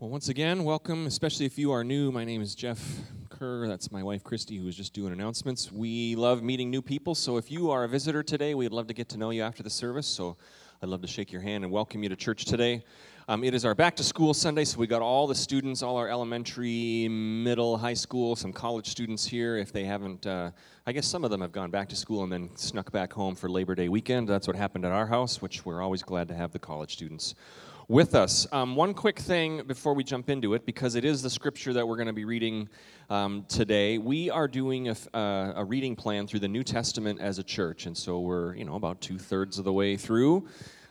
Well, once again, welcome, especially if you are new. My name is Jeff Kerr. That's my wife, Christy, who was just doing announcements. We love meeting new people, so if you are a visitor today, we'd love to get to know you after the service. So I'd love to shake your hand and welcome you to church today. Um, it is our back to school Sunday, so we got all the students, all our elementary, middle, high school, some college students here. If they haven't, uh, I guess some of them have gone back to school and then snuck back home for Labor Day weekend. That's what happened at our house, which we're always glad to have the college students with us. Um, one quick thing before we jump into it, because it is the scripture that we're going to be reading um, today. We are doing a, uh, a, reading plan through the New Testament as a church, and so we're you know about two thirds of the way through.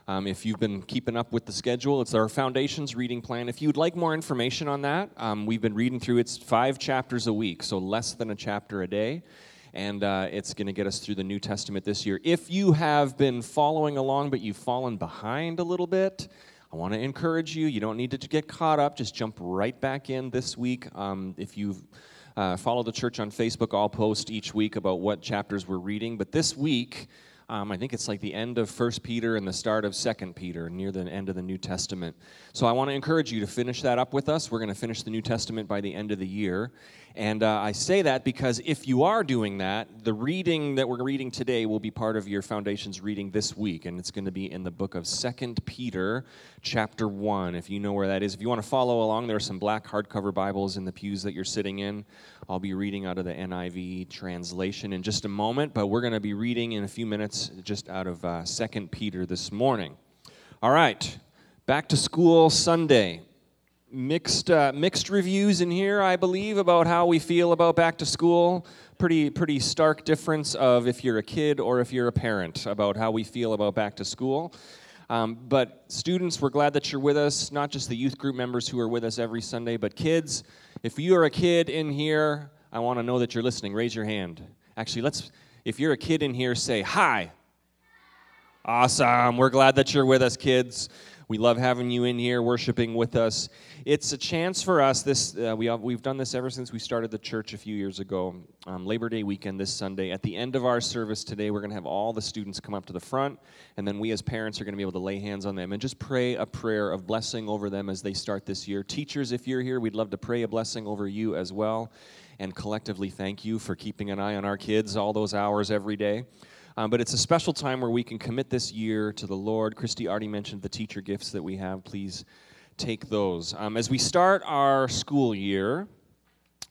Um, if you've been keeping up with the schedule, it's our Foundations reading plan. If you'd like more information on that, um, we've been reading through it's five chapters a week, so less than a chapter a day and uh, it's going to get us through the New Testament this year. If you have been following along but you've fallen behind a little bit, I want to encourage you. You don't need to get caught up. Just jump right back in this week. Um, if you uh, follow the church on Facebook, I'll post each week about what chapters we're reading. But this week, um, I think it's like the end of First Peter and the start of Second Peter, near the end of the New Testament. So I want to encourage you to finish that up with us. We're going to finish the New Testament by the end of the year. And uh, I say that because if you are doing that, the reading that we're reading today will be part of your foundation's reading this week, and it's going to be in the book of Second Peter, chapter 1, if you know where that is. If you want to follow along, there are some black hardcover Bibles in the pews that you're sitting in. I'll be reading out of the NIV translation in just a moment, but we're going to be reading in a few minutes just out of uh, 2 Peter this morning. All right, back to school Sunday mixed uh, mixed reviews in here, I believe, about how we feel about back to school. Pretty pretty stark difference of if you're a kid or if you're a parent about how we feel about back to school. Um, but students, we're glad that you're with us. Not just the youth group members who are with us every Sunday, but kids. If you are a kid in here, I want to know that you're listening. Raise your hand. Actually, let's. If you're a kid in here, say hi. Awesome. We're glad that you're with us, kids. We love having you in here worshiping with us. It's a chance for us. This uh, we have, we've done this ever since we started the church a few years ago. Um, Labor Day weekend this Sunday. At the end of our service today, we're going to have all the students come up to the front, and then we as parents are going to be able to lay hands on them and just pray a prayer of blessing over them as they start this year. Teachers, if you're here, we'd love to pray a blessing over you as well, and collectively thank you for keeping an eye on our kids all those hours every day. Um, but it's a special time where we can commit this year to the Lord. Christy already mentioned the teacher gifts that we have. Please take those. Um, as we start our school year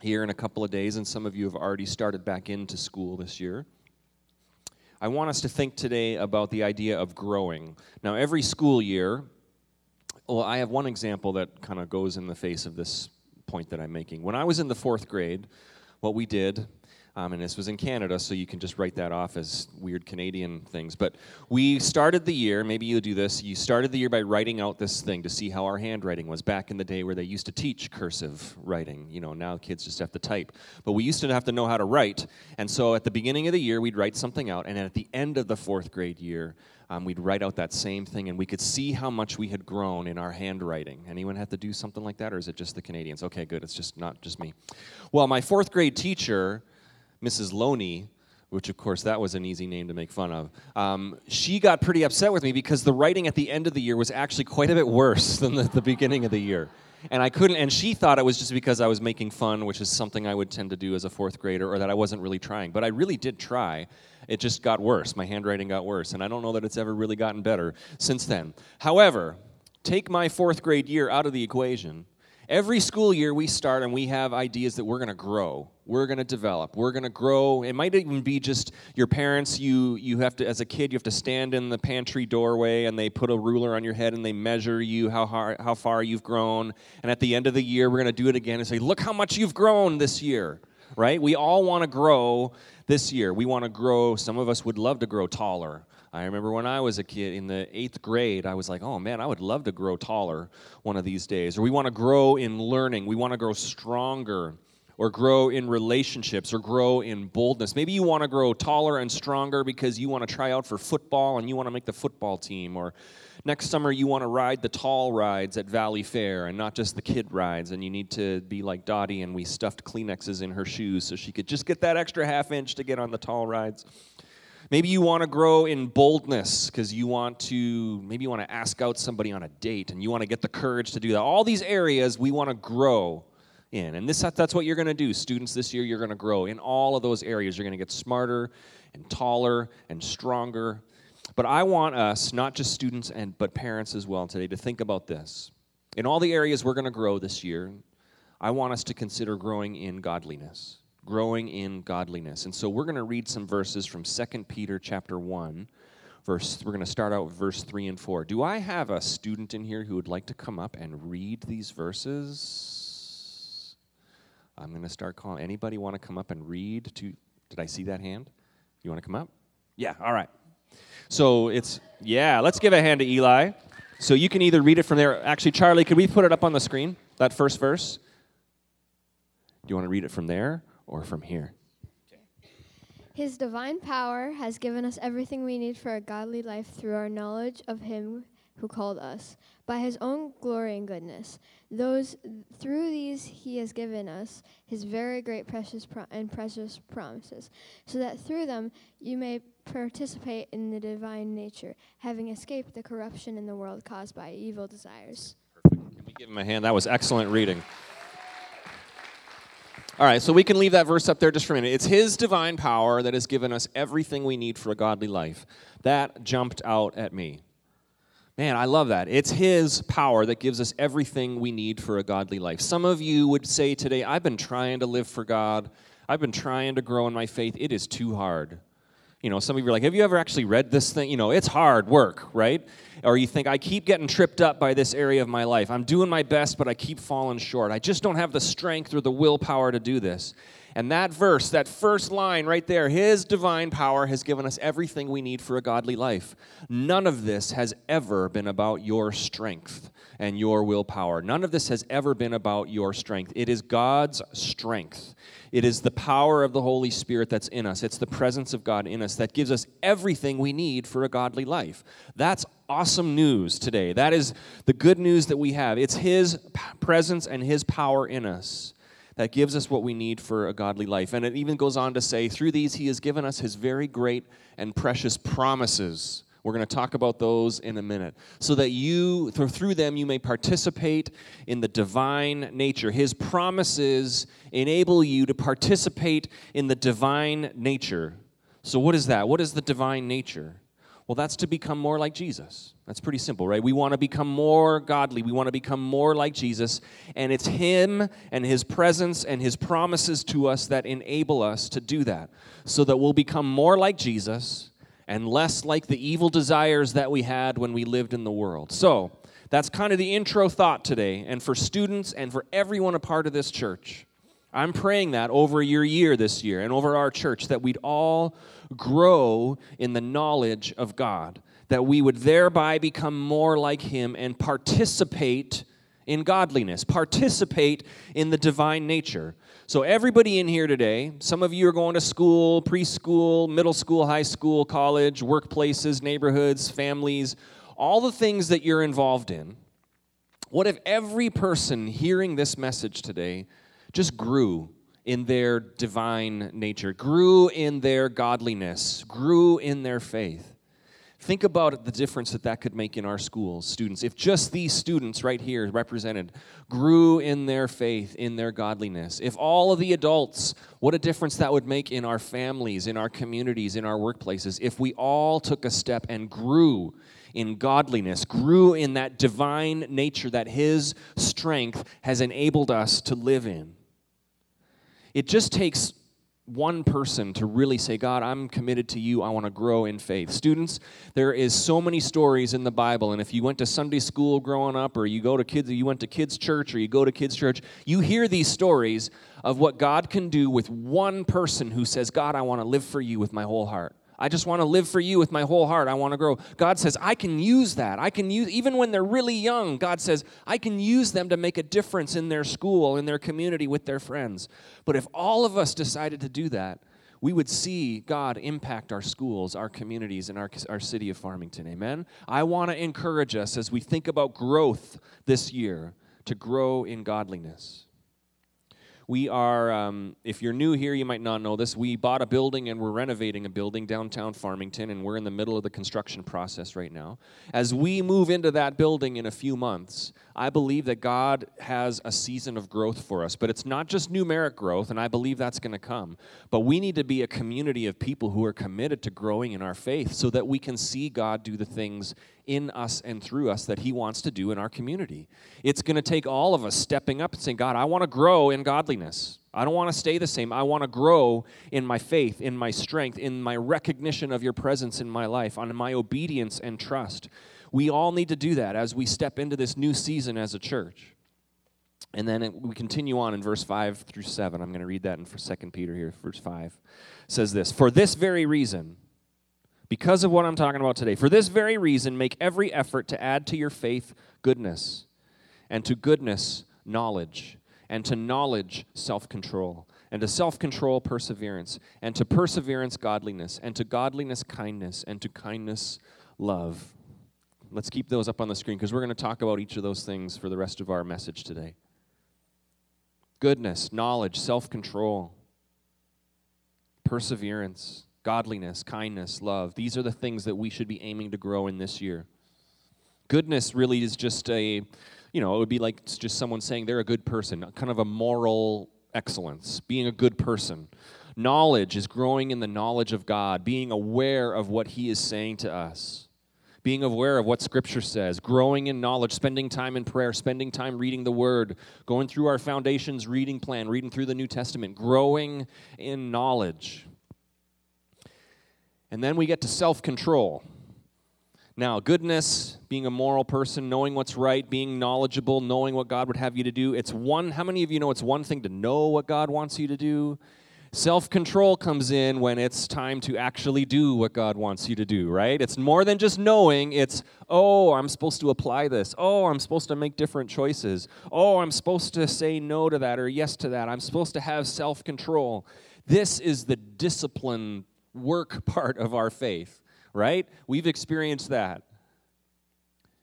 here in a couple of days, and some of you have already started back into school this year, I want us to think today about the idea of growing. Now, every school year, well, I have one example that kind of goes in the face of this point that I'm making. When I was in the fourth grade, what we did um, and this was in Canada, so you can just write that off as weird Canadian things. But we started the year, maybe you'll do this, you started the year by writing out this thing to see how our handwriting was back in the day where they used to teach cursive writing. You know, now kids just have to type. But we used to have to know how to write. And so at the beginning of the year, we'd write something out, and at the end of the fourth grade year, um, we'd write out that same thing and we could see how much we had grown in our handwriting. Anyone have to do something like that, or is it just the Canadians? Okay, good. It's just not just me. Well, my fourth grade teacher Mrs. Loney, which of course that was an easy name to make fun of, um, she got pretty upset with me because the writing at the end of the year was actually quite a bit worse than the, the beginning of the year. And I couldn't, and she thought it was just because I was making fun, which is something I would tend to do as a fourth grader, or that I wasn't really trying. But I really did try. It just got worse. My handwriting got worse. And I don't know that it's ever really gotten better since then. However, take my fourth grade year out of the equation, Every school year, we start and we have ideas that we're going to grow. We're going to develop. We're going to grow. It might even be just your parents. You you have to, as a kid, you have to stand in the pantry doorway and they put a ruler on your head and they measure you how hard, how far you've grown. And at the end of the year, we're going to do it again and say, "Look how much you've grown this year." Right? We all want to grow this year. We want to grow. Some of us would love to grow taller. I remember when I was a kid in the eighth grade, I was like, oh man, I would love to grow taller one of these days. Or we want to grow in learning, we want to grow stronger, or grow in relationships, or grow in boldness. Maybe you want to grow taller and stronger because you want to try out for football and you want to make the football team. Or next summer, you want to ride the tall rides at Valleyfair and not just the kid rides. And you need to be like Dottie, and we stuffed Kleenexes in her shoes so she could just get that extra half inch to get on the tall rides. Maybe you want to grow in boldness because you want to, maybe you want to ask out somebody on a date and you want to get the courage to do that. All these areas we want to grow in. And this, that's what you're going to do. Students, this year you're going to grow in all of those areas. You're going to get smarter and taller and stronger. But I want us, not just students and but parents as well today, to think about this. In all the areas we're going to grow this year, I want us to consider growing in godliness growing in godliness. And so we're going to read some verses from 2 Peter chapter 1 verse we're going to start out with verse 3 and 4. Do I have a student in here who would like to come up and read these verses? I'm going to start calling anybody want to come up and read to Did I see that hand? You want to come up? Yeah, all right. So it's yeah, let's give a hand to Eli. So you can either read it from there. Actually, Charlie, could we put it up on the screen? That first verse? Do you want to read it from there? or from here. His divine power has given us everything we need for a godly life through our knowledge of Him who called us by His own glory and goodness. Those through these He has given us His very great precious pro- and precious promises, so that through them you may participate in the divine nature, having escaped the corruption in the world caused by evil desires. Perfect. Can we give him a hand? That was excellent reading. All right, so we can leave that verse up there just for a minute. It's His divine power that has given us everything we need for a godly life. That jumped out at me. Man, I love that. It's His power that gives us everything we need for a godly life. Some of you would say today, I've been trying to live for God, I've been trying to grow in my faith. It is too hard. You know, some of you are like, have you ever actually read this thing? You know, it's hard work, right? Or you think, I keep getting tripped up by this area of my life. I'm doing my best, but I keep falling short. I just don't have the strength or the willpower to do this. And that verse, that first line right there, His divine power has given us everything we need for a godly life. None of this has ever been about your strength and your willpower. None of this has ever been about your strength. It is God's strength. It is the power of the Holy Spirit that's in us. It's the presence of God in us that gives us everything we need for a godly life. That's awesome news today. That is the good news that we have. It's His presence and His power in us that gives us what we need for a godly life. And it even goes on to say, through these, He has given us His very great and precious promises we're going to talk about those in a minute. So that you, through them, you may participate in the divine nature. His promises enable you to participate in the divine nature. So, what is that? What is the divine nature? Well, that's to become more like Jesus. That's pretty simple, right? We want to become more godly. We want to become more like Jesus. And it's Him and His presence and His promises to us that enable us to do that. So that we'll become more like Jesus and less like the evil desires that we had when we lived in the world. So, that's kind of the intro thought today. And for students and for everyone a part of this church, I'm praying that over your year this year and over our church that we'd all grow in the knowledge of God, that we would thereby become more like Him and participate in godliness, participate in the divine nature. So, everybody in here today, some of you are going to school, preschool, middle school, high school, college, workplaces, neighborhoods, families, all the things that you're involved in. What if every person hearing this message today just grew in their divine nature, grew in their godliness, grew in their faith? Think about the difference that that could make in our schools, students. If just these students right here represented grew in their faith, in their godliness, if all of the adults, what a difference that would make in our families, in our communities, in our workplaces, if we all took a step and grew in godliness, grew in that divine nature that His strength has enabled us to live in. It just takes one person to really say, God, I'm committed to you. I want to grow in faith. Students, there is so many stories in the Bible, and if you went to Sunday school growing up, or you go to kids, you went to kids' church, or you go to kids' church, you hear these stories of what God can do with one person who says, God, I want to live for you with my whole heart. I just want to live for you with my whole heart. I want to grow. God says, I can use that. I can use, even when they're really young, God says, I can use them to make a difference in their school, in their community, with their friends. But if all of us decided to do that, we would see God impact our schools, our communities, and our, our city of Farmington. Amen? I want to encourage us as we think about growth this year to grow in godliness. We are, um, if you're new here, you might not know this. We bought a building and we're renovating a building downtown Farmington, and we're in the middle of the construction process right now. As we move into that building in a few months, I believe that God has a season of growth for us. But it's not just numeric growth, and I believe that's going to come. But we need to be a community of people who are committed to growing in our faith so that we can see God do the things in us and through us that He wants to do in our community. It's going to take all of us stepping up and saying, God, I want to grow in godliness. I don't want to stay the same. I want to grow in my faith, in my strength, in my recognition of your presence in my life, on my obedience and trust. We all need to do that as we step into this new season as a church. And then we continue on in verse 5 through 7. I'm going to read that in for 2 Peter here, verse 5. It says this For this very reason, because of what I'm talking about today. For this very reason, make every effort to add to your faith goodness, and to goodness, knowledge, and to knowledge, self control, and to self control, perseverance, and to perseverance, godliness, and to godliness, kindness, and to kindness, love. Let's keep those up on the screen because we're going to talk about each of those things for the rest of our message today. Goodness, knowledge, self control, perseverance, godliness, kindness, love. These are the things that we should be aiming to grow in this year. Goodness really is just a, you know, it would be like it's just someone saying they're a good person, kind of a moral excellence, being a good person. Knowledge is growing in the knowledge of God, being aware of what He is saying to us, being aware of what Scripture says, growing in knowledge, spending time in prayer, spending time reading the Word, going through our foundations reading plan, reading through the New Testament, growing in knowledge. And then we get to self control. Now, goodness, being a moral person, knowing what's right, being knowledgeable, knowing what God would have you to do. It's one, how many of you know it's one thing to know what God wants you to do? Self control comes in when it's time to actually do what God wants you to do, right? It's more than just knowing, it's, oh, I'm supposed to apply this. Oh, I'm supposed to make different choices. Oh, I'm supposed to say no to that or yes to that. I'm supposed to have self control. This is the discipline work part of our faith, right? We've experienced that.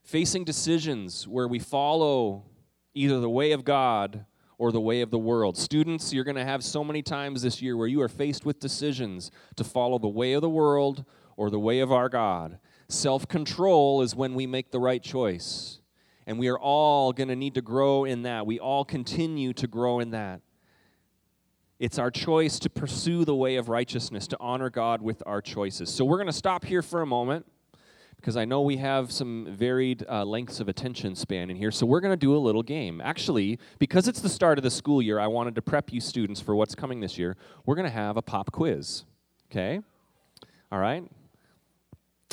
Facing decisions where we follow either the way of God or the way of the world. Students, you're going to have so many times this year where you are faced with decisions to follow the way of the world or the way of our God. Self control is when we make the right choice. And we are all going to need to grow in that. We all continue to grow in that. It's our choice to pursue the way of righteousness, to honor God with our choices. So we're going to stop here for a moment because I know we have some varied uh, lengths of attention span in here. So we're going to do a little game. Actually, because it's the start of the school year, I wanted to prep you students for what's coming this year. We're going to have a pop quiz. Okay? All right?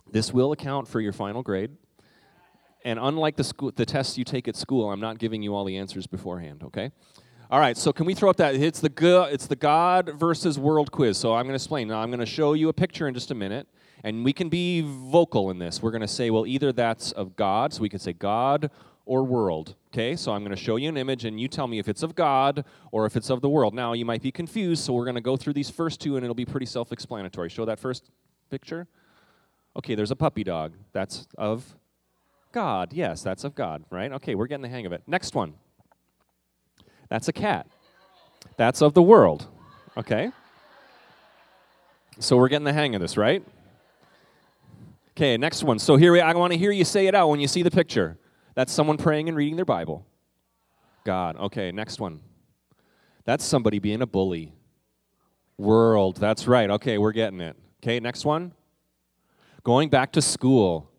This will account for your final grade. And unlike the, school, the tests you take at school, I'm not giving you all the answers beforehand, okay? All right, so can we throw up that? It's the, go, it's the God versus world quiz. So I'm going to explain. Now, I'm going to show you a picture in just a minute, and we can be vocal in this. We're going to say, well, either that's of God, so we could say God or world. Okay, so I'm going to show you an image, and you tell me if it's of God or if it's of the world. Now, you might be confused, so we're going to go through these first two, and it'll be pretty self explanatory. Show that first picture. Okay, there's a puppy dog. That's of God. Yes, that's of God, right? Okay, we're getting the hang of it. Next one. That's a cat. That's of the world. Okay? So we're getting the hang of this, right? Okay, next one. So here we, I want to hear you say it out when you see the picture. That's someone praying and reading their Bible. God. Okay, next one. That's somebody being a bully. World. That's right. Okay, we're getting it. Okay, next one. Going back to school.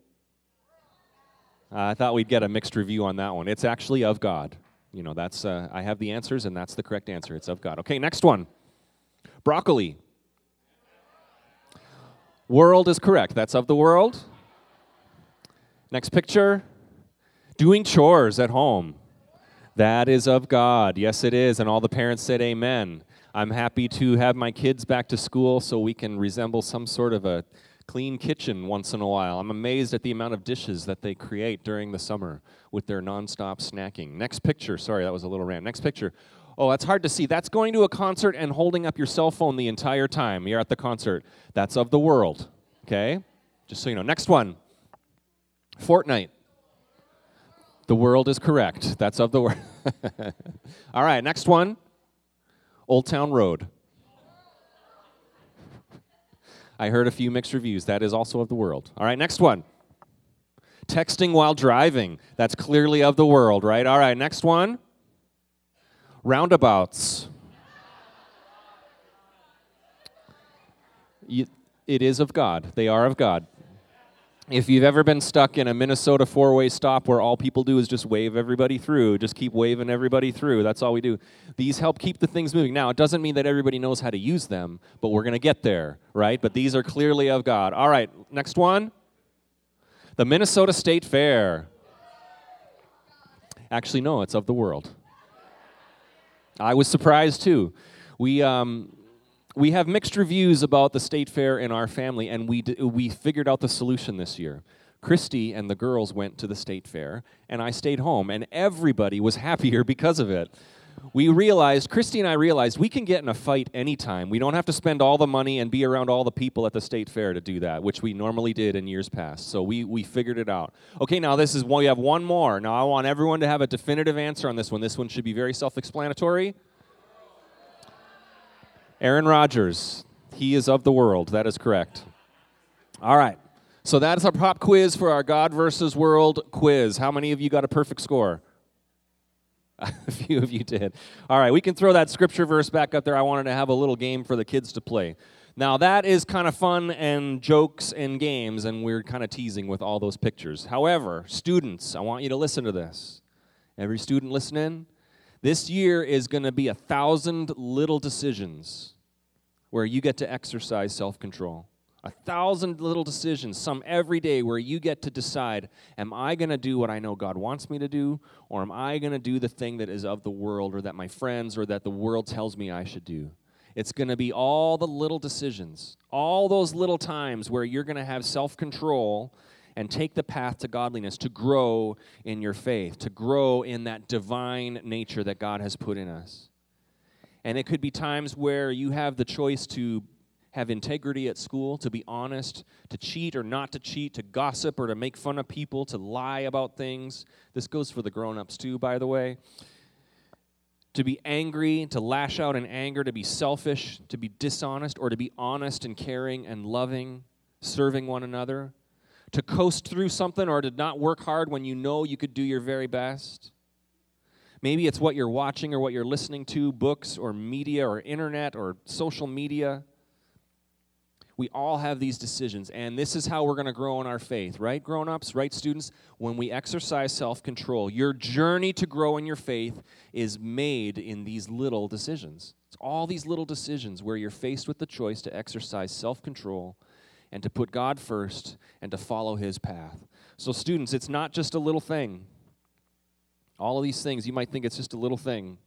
Uh, I thought we'd get a mixed review on that one. It's actually of God. You know, that's, uh, I have the answers, and that's the correct answer. It's of God. Okay, next one. Broccoli. World is correct. That's of the world. Next picture. Doing chores at home. That is of God. Yes, it is. And all the parents said, Amen. I'm happy to have my kids back to school so we can resemble some sort of a clean kitchen once in a while. I'm amazed at the amount of dishes that they create during the summer with their nonstop snacking. Next picture. Sorry, that was a little rant. Next picture. Oh, that's hard to see. That's going to a concert and holding up your cell phone the entire time you're at the concert. That's of the world. Okay? Just so you know. Next one. Fortnite. The world is correct. That's of the world. All right, next one. Old Town Road. I heard a few mixed reviews. That is also of the world. All right, next one. Texting while driving. That's clearly of the world, right? All right, next one. Roundabouts. You, it is of God. They are of God. If you've ever been stuck in a Minnesota four way stop where all people do is just wave everybody through, just keep waving everybody through, that's all we do. These help keep the things moving. Now, it doesn't mean that everybody knows how to use them, but we're going to get there, right? But these are clearly of God. All right, next one the Minnesota State Fair. Actually, no, it's of the world. I was surprised too. We, um, we have mixed reviews about the state fair in our family, and we, d- we figured out the solution this year. Christy and the girls went to the state fair, and I stayed home, and everybody was happier because of it. We realized, Christy and I realized, we can get in a fight anytime. We don't have to spend all the money and be around all the people at the state fair to do that, which we normally did in years past. So we, we figured it out. Okay, now this is one, we have one more. Now I want everyone to have a definitive answer on this one. This one should be very self explanatory. Aaron Rodgers. He is of the world. That is correct. All right. So that is our pop quiz for our God versus world quiz. How many of you got a perfect score? a few of you did. All right, we can throw that scripture verse back up there. I wanted to have a little game for the kids to play. Now, that is kind of fun and jokes and games, and we're kind of teasing with all those pictures. However, students, I want you to listen to this. Every student listening, this year is going to be a thousand little decisions where you get to exercise self control. A thousand little decisions, some every day, where you get to decide Am I going to do what I know God wants me to do, or am I going to do the thing that is of the world, or that my friends, or that the world tells me I should do? It's going to be all the little decisions, all those little times where you're going to have self control and take the path to godliness, to grow in your faith, to grow in that divine nature that God has put in us. And it could be times where you have the choice to have integrity at school, to be honest, to cheat or not to cheat, to gossip or to make fun of people, to lie about things. This goes for the grown ups too, by the way. To be angry, to lash out in anger, to be selfish, to be dishonest, or to be honest and caring and loving, serving one another to coast through something or to not work hard when you know you could do your very best. Maybe it's what you're watching or what you're listening to, books or media or internet or social media. We all have these decisions, and this is how we're going to grow in our faith, right, grown ups, right, students? When we exercise self control, your journey to grow in your faith is made in these little decisions. It's all these little decisions where you're faced with the choice to exercise self control and to put God first and to follow His path. So, students, it's not just a little thing. All of these things, you might think it's just a little thing.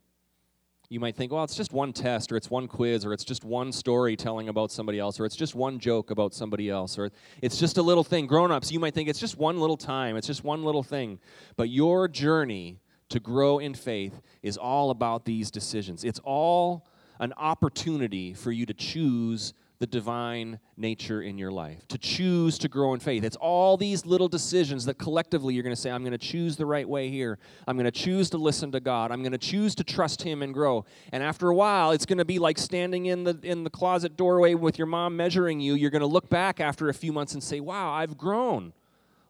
You might think, well, it's just one test, or it's one quiz, or it's just one story telling about somebody else, or it's just one joke about somebody else, or it's just a little thing. Grown ups, you might think it's just one little time, it's just one little thing. But your journey to grow in faith is all about these decisions. It's all an opportunity for you to choose the divine nature in your life, to choose to grow in faith. It's all these little decisions that collectively you're going to say, I'm going to choose the right way here. I'm going to choose to listen to God. I'm going to choose to trust Him and grow. And after a while, it's going to be like standing in the, in the closet doorway with your mom measuring you. You're going to look back after a few months and say, Wow, I've grown.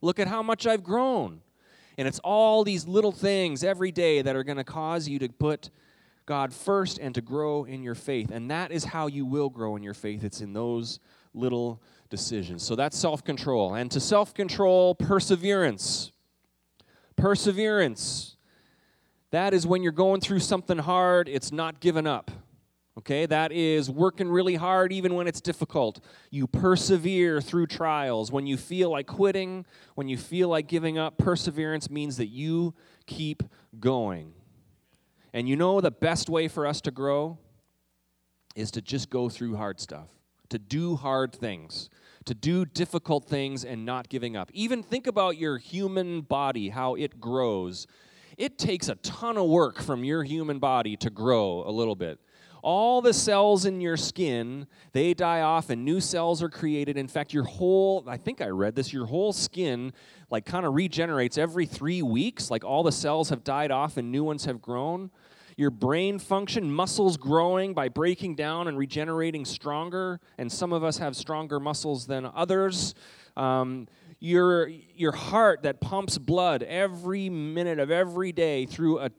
Look at how much I've grown. And it's all these little things every day that are going to cause you to put God first and to grow in your faith. And that is how you will grow in your faith. It's in those little decisions. So that's self control. And to self control, perseverance. Perseverance. That is when you're going through something hard, it's not giving up. Okay, that is working really hard even when it's difficult. You persevere through trials. When you feel like quitting, when you feel like giving up, perseverance means that you keep going. And you know the best way for us to grow is to just go through hard stuff, to do hard things, to do difficult things and not giving up. Even think about your human body, how it grows. It takes a ton of work from your human body to grow a little bit all the cells in your skin they die off and new cells are created in fact your whole i think i read this your whole skin like kind of regenerates every three weeks like all the cells have died off and new ones have grown your brain function, muscles growing by breaking down and regenerating stronger, and some of us have stronger muscles than others. Um, your, your heart that pumps blood every minute of every day through a,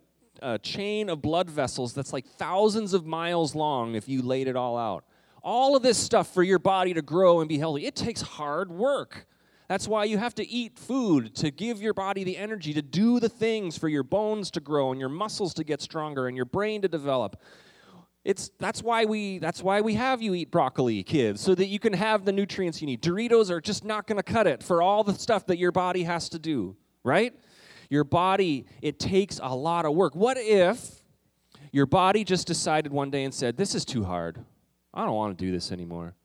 a chain of blood vessels that's like thousands of miles long if you laid it all out. All of this stuff for your body to grow and be healthy, it takes hard work. That's why you have to eat food to give your body the energy to do the things for your bones to grow and your muscles to get stronger and your brain to develop. It's that's why we that's why we have you eat broccoli, kids, so that you can have the nutrients you need. Doritos are just not going to cut it for all the stuff that your body has to do, right? Your body it takes a lot of work. What if your body just decided one day and said, "This is too hard. I don't want to do this anymore."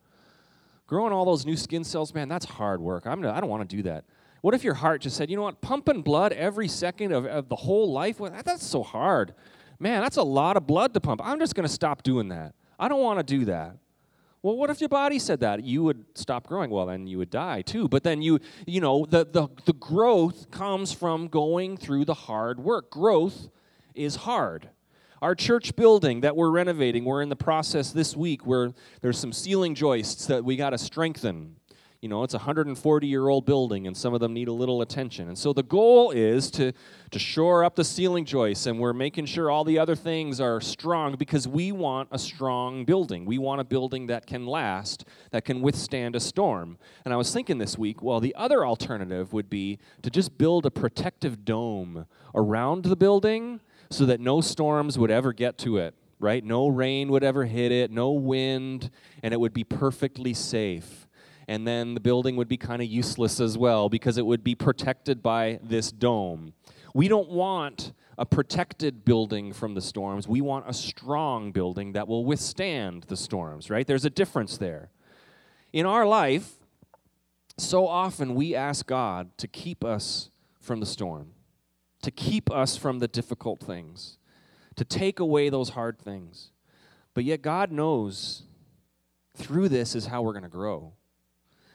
Growing all those new skin cells, man, that's hard work. I'm, I don't want to do that. What if your heart just said, you know what, pumping blood every second of, of the whole life, well, that's so hard. Man, that's a lot of blood to pump. I'm just going to stop doing that. I don't want to do that. Well, what if your body said that? You would stop growing. Well, then you would die too. But then you, you know, the, the, the growth comes from going through the hard work. Growth is hard. Our church building that we're renovating, we're in the process this week where there's some ceiling joists that we got to strengthen. You know, it's a 140 year old building and some of them need a little attention. And so the goal is to, to shore up the ceiling joists and we're making sure all the other things are strong because we want a strong building. We want a building that can last, that can withstand a storm. And I was thinking this week, well, the other alternative would be to just build a protective dome around the building so that no storms would ever get to it, right? No rain would ever hit it, no wind, and it would be perfectly safe. And then the building would be kind of useless as well because it would be protected by this dome. We don't want a protected building from the storms. We want a strong building that will withstand the storms, right? There's a difference there. In our life, so often we ask God to keep us from the storm to keep us from the difficult things, to take away those hard things. But yet, God knows through this is how we're going to grow.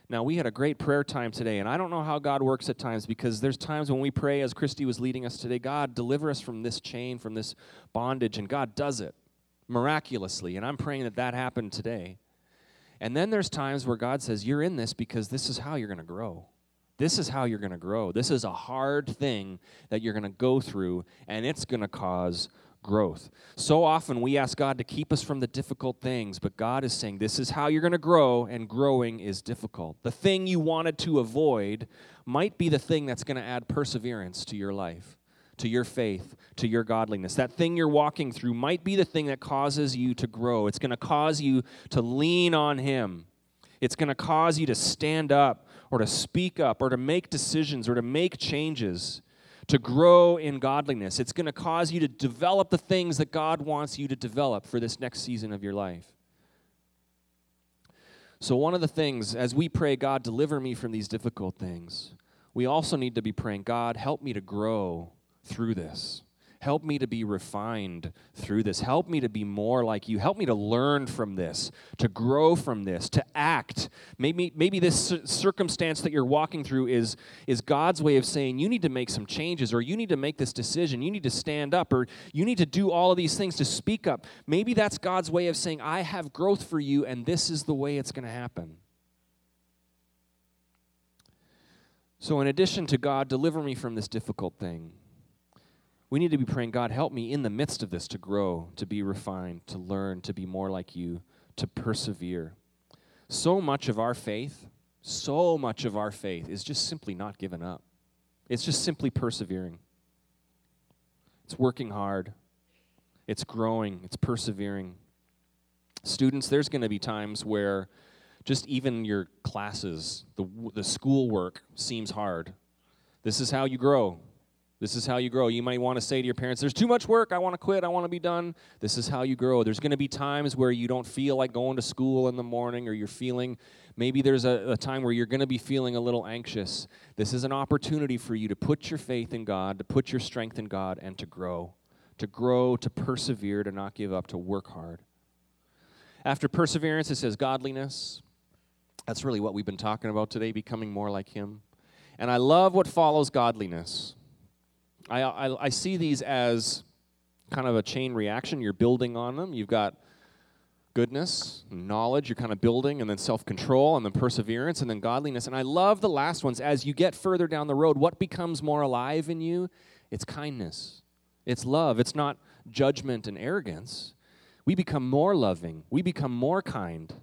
Now, we had a great prayer time today, and I don't know how God works at times because there's times when we pray, as Christy was leading us today, God, deliver us from this chain, from this bondage, and God does it miraculously. And I'm praying that that happened today. And then there's times where God says, You're in this because this is how you're going to grow. This is how you're going to grow. This is a hard thing that you're going to go through, and it's going to cause growth. So often we ask God to keep us from the difficult things, but God is saying this is how you're going to grow, and growing is difficult. The thing you wanted to avoid might be the thing that's going to add perseverance to your life, to your faith, to your godliness. That thing you're walking through might be the thing that causes you to grow. It's going to cause you to lean on Him. It's going to cause you to stand up or to speak up or to make decisions or to make changes, to grow in godliness. It's going to cause you to develop the things that God wants you to develop for this next season of your life. So, one of the things, as we pray, God, deliver me from these difficult things, we also need to be praying, God, help me to grow through this. Help me to be refined through this. Help me to be more like you. Help me to learn from this, to grow from this, to act. Maybe, maybe this circumstance that you're walking through is, is God's way of saying you need to make some changes, or you need to make this decision, you need to stand up, or you need to do all of these things to speak up. Maybe that's God's way of saying, I have growth for you, and this is the way it's going to happen. So, in addition to God, deliver me from this difficult thing we need to be praying, God, help me in the midst of this to grow, to be refined, to learn, to be more like you, to persevere. So much of our faith, so much of our faith is just simply not giving up. It's just simply persevering. It's working hard. It's growing. It's persevering. Students, there's going to be times where just even your classes, the, the schoolwork seems hard. This is how you grow. This is how you grow. You might want to say to your parents, There's too much work. I want to quit. I want to be done. This is how you grow. There's going to be times where you don't feel like going to school in the morning or you're feeling, maybe there's a, a time where you're going to be feeling a little anxious. This is an opportunity for you to put your faith in God, to put your strength in God, and to grow. To grow, to persevere, to not give up, to work hard. After perseverance, it says godliness. That's really what we've been talking about today, becoming more like Him. And I love what follows godliness. I, I, I see these as kind of a chain reaction. You're building on them. You've got goodness, knowledge, you're kind of building, and then self control, and then perseverance, and then godliness. And I love the last ones. As you get further down the road, what becomes more alive in you? It's kindness, it's love. It's not judgment and arrogance. We become more loving, we become more kind.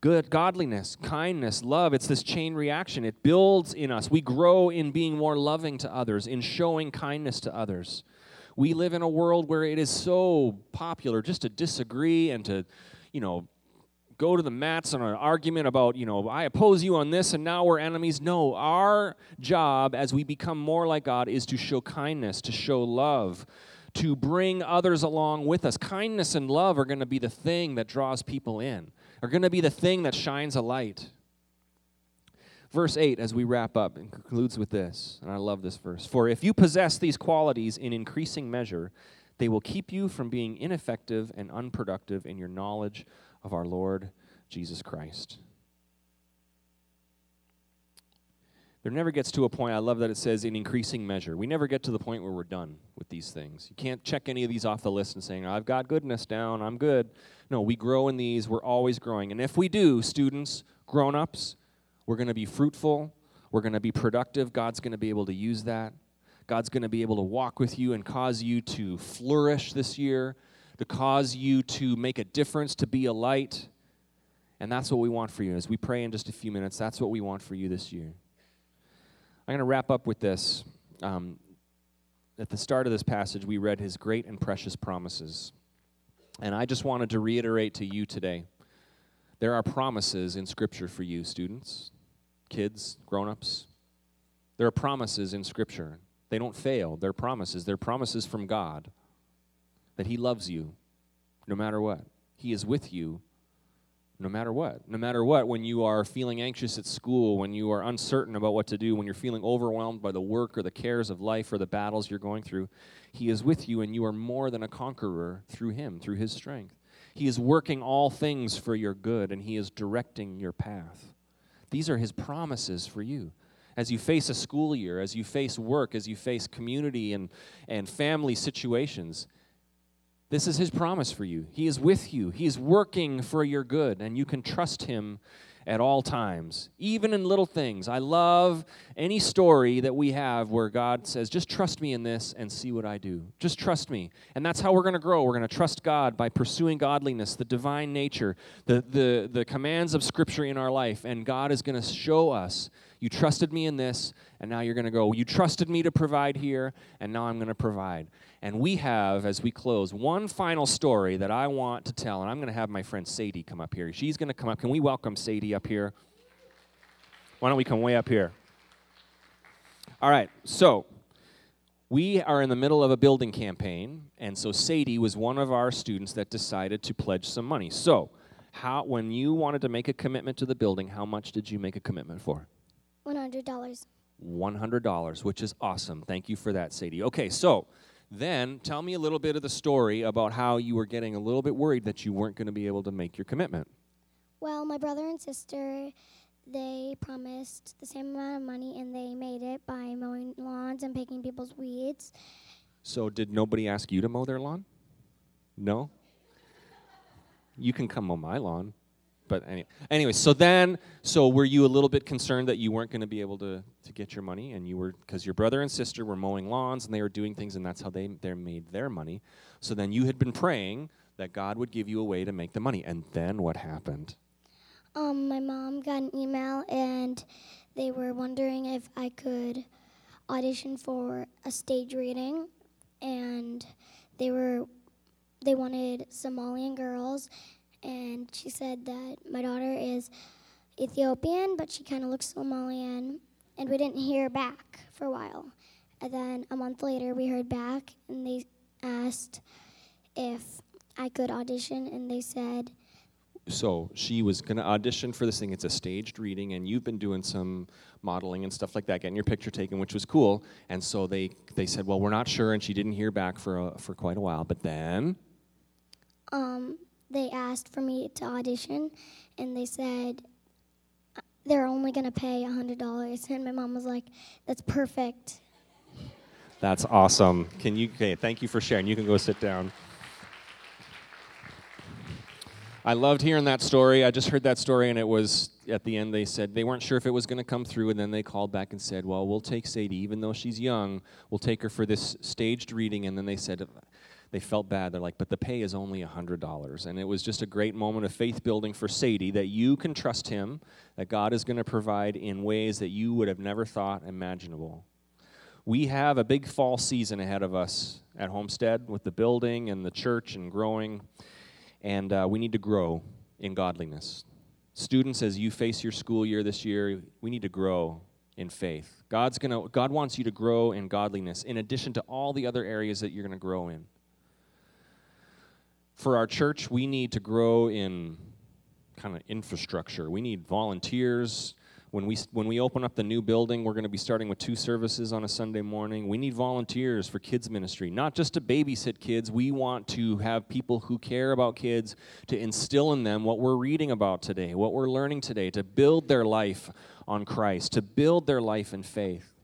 Good, godliness, kindness, love. It's this chain reaction. It builds in us. We grow in being more loving to others, in showing kindness to others. We live in a world where it is so popular just to disagree and to, you know, go to the mats on an argument about, you know, I oppose you on this and now we're enemies. No, our job as we become more like God is to show kindness, to show love, to bring others along with us. Kindness and love are going to be the thing that draws people in, are going to be the thing that shines a light. Verse 8, as we wrap up, and concludes with this, and I love this verse For if you possess these qualities in increasing measure, they will keep you from being ineffective and unproductive in your knowledge of our Lord Jesus Christ. There never gets to a point, I love that it says in increasing measure. We never get to the point where we're done with these things. You can't check any of these off the list and saying, I've got goodness down, I'm good. No, we grow in these, we're always growing. And if we do, students, grown ups, we're going to be fruitful. We're going to be productive. God's going to be able to use that. God's going to be able to walk with you and cause you to flourish this year, to cause you to make a difference, to be a light. And that's what we want for you. As we pray in just a few minutes, that's what we want for you this year. I'm going to wrap up with this. Um, at the start of this passage, we read his great and precious promises. And I just wanted to reiterate to you today there are promises in Scripture for you, students kids, grown ups. There are promises in Scripture. They don't fail. They're promises. They're promises from God that He loves you no matter what. He is with you no matter what. No matter what, when you are feeling anxious at school, when you are uncertain about what to do, when you're feeling overwhelmed by the work or the cares of life or the battles you're going through, He is with you and you are more than a conqueror through Him, through His strength. He is working all things for your good and He is directing your path. These are His promises for you. As you face a school year, as you face work, as you face community and, and family situations, this is His promise for you. He is with you, He is working for your good, and you can trust Him at all times, even in little things. I love any story that we have where God says, just trust me in this and see what I do. Just trust me. And that's how we're going to grow. We're going to trust God by pursuing godliness, the divine nature, the, the, the commands of Scripture in our life. And God is going to show us, you trusted me in this, and now you're going to go, you trusted me to provide here, and now I'm going to provide. And we have, as we close, one final story that I want to tell. And I'm going to have my friend Sadie come up here. She's going to come up. Can we welcome Sadie up here? Why don't we come way up here? All right, so we are in the middle of a building campaign, and so Sadie was one of our students that decided to pledge some money. So, how, when you wanted to make a commitment to the building, how much did you make a commitment for? $100. $100, which is awesome. Thank you for that, Sadie. Okay, so then tell me a little bit of the story about how you were getting a little bit worried that you weren't going to be able to make your commitment. Well, my brother and sister, they promised the same amount of money and they made it by mowing lawns and picking people's weeds. So, did nobody ask you to mow their lawn? No? You can come mow my lawn. But anyway, anyway, so then, so were you a little bit concerned that you weren't going to be able to, to get your money, and you were because your brother and sister were mowing lawns and they were doing things, and that's how they they made their money. So then you had been praying that God would give you a way to make the money, and then what happened? Um, my mom got an email and they were wondering if I could audition for a stage reading, and they were they wanted Somalian girls and she said that my daughter is Ethiopian, but she kind of looks Somalian, and we didn't hear back for a while. And then a month later, we heard back, and they asked if I could audition, and they said. So she was going to audition for this thing. It's a staged reading, and you've been doing some modeling and stuff like that, getting your picture taken, which was cool. And so they they said, well, we're not sure, and she didn't hear back for a, for quite a while. But then. Um, they asked for me to audition, and they said they're only going to pay $100. And my mom was like, that's perfect. That's awesome. Can you? Okay, thank you for sharing. You can go sit down. I loved hearing that story. I just heard that story, and it was at the end. They said they weren't sure if it was going to come through, and then they called back and said, "Well, we'll take Sadie, even though she's young. We'll take her for this staged reading." And then they said they felt bad. They're like, "But the pay is only hundred dollars," and it was just a great moment of faith building for Sadie that you can trust Him, that God is going to provide in ways that you would have never thought imaginable. We have a big fall season ahead of us at Homestead with the building and the church and growing and uh, we need to grow in godliness. Students, as you face your school year this year, we need to grow in faith. God's gonna, God wants you to grow in godliness in addition to all the other areas that you're going to grow in. For our church, we need to grow in kind of infrastructure. We need volunteers, when we, when we open up the new building, we're going to be starting with two services on a Sunday morning. We need volunteers for kids' ministry, not just to babysit kids. We want to have people who care about kids to instill in them what we're reading about today, what we're learning today, to build their life on Christ, to build their life in faith.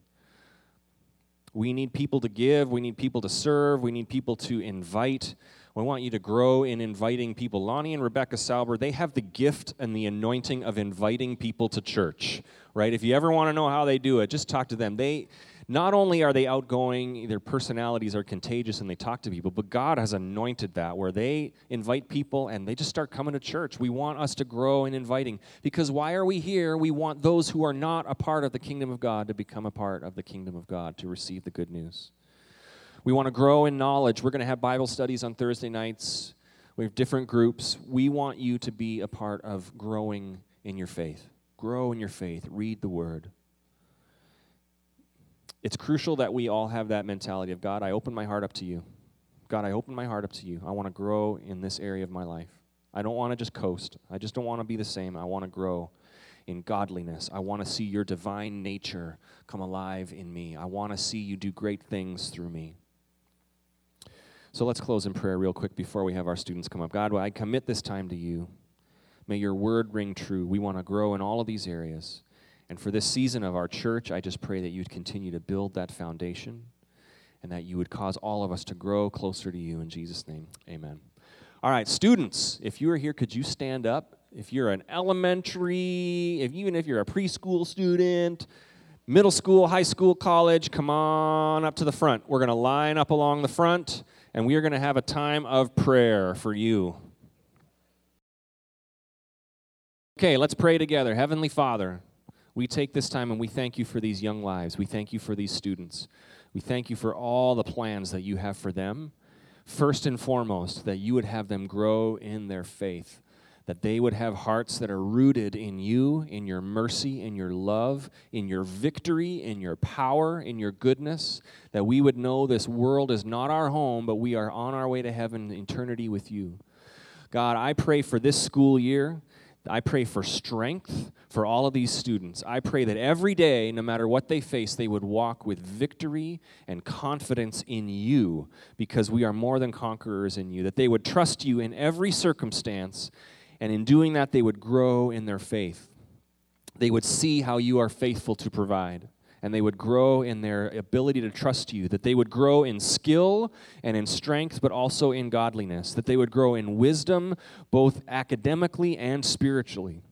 We need people to give, we need people to serve, we need people to invite. We want you to grow in inviting people. Lonnie and Rebecca Sauber, they have the gift and the anointing of inviting people to church, right? If you ever want to know how they do it, just talk to them. They not only are they outgoing, their personalities are contagious and they talk to people, but God has anointed that where they invite people and they just start coming to church. We want us to grow in inviting because why are we here? We want those who are not a part of the kingdom of God to become a part of the kingdom of God, to receive the good news. We want to grow in knowledge. We're going to have Bible studies on Thursday nights. We have different groups. We want you to be a part of growing in your faith. Grow in your faith. Read the word. It's crucial that we all have that mentality of God, I open my heart up to you. God, I open my heart up to you. I want to grow in this area of my life. I don't want to just coast. I just don't want to be the same. I want to grow in godliness. I want to see your divine nature come alive in me. I want to see you do great things through me. So let's close in prayer real quick before we have our students come up. God, I commit this time to you. May your word ring true. We want to grow in all of these areas. And for this season of our church, I just pray that you'd continue to build that foundation and that you would cause all of us to grow closer to you. In Jesus' name, amen. All right, students, if you are here, could you stand up? If you're an elementary, if even if you're a preschool student, middle school, high school, college, come on up to the front. We're going to line up along the front and we are going to have a time of prayer for you. Okay, let's pray together. Heavenly Father, we take this time and we thank you for these young lives. We thank you for these students. We thank you for all the plans that you have for them. First and foremost, that you would have them grow in their faith that they would have hearts that are rooted in you, in your mercy, in your love, in your victory, in your power, in your goodness, that we would know this world is not our home, but we are on our way to heaven, eternity with you. God, I pray for this school year. I pray for strength for all of these students. I pray that every day, no matter what they face, they would walk with victory and confidence in you because we are more than conquerors in you. That they would trust you in every circumstance and in doing that, they would grow in their faith. They would see how you are faithful to provide. And they would grow in their ability to trust you. That they would grow in skill and in strength, but also in godliness. That they would grow in wisdom, both academically and spiritually.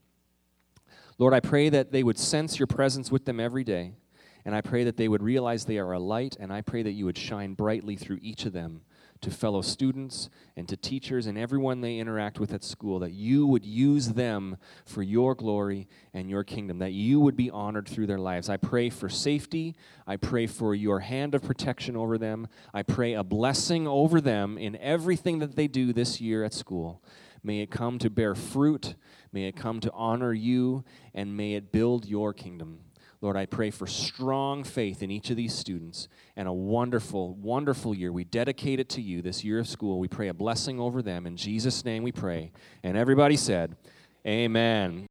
Lord, I pray that they would sense your presence with them every day. And I pray that they would realize they are a light, and I pray that you would shine brightly through each of them to fellow students and to teachers and everyone they interact with at school, that you would use them for your glory and your kingdom, that you would be honored through their lives. I pray for safety. I pray for your hand of protection over them. I pray a blessing over them in everything that they do this year at school. May it come to bear fruit. May it come to honor you, and may it build your kingdom. Lord, I pray for strong faith in each of these students and a wonderful, wonderful year. We dedicate it to you this year of school. We pray a blessing over them. In Jesus' name we pray. And everybody said, Amen.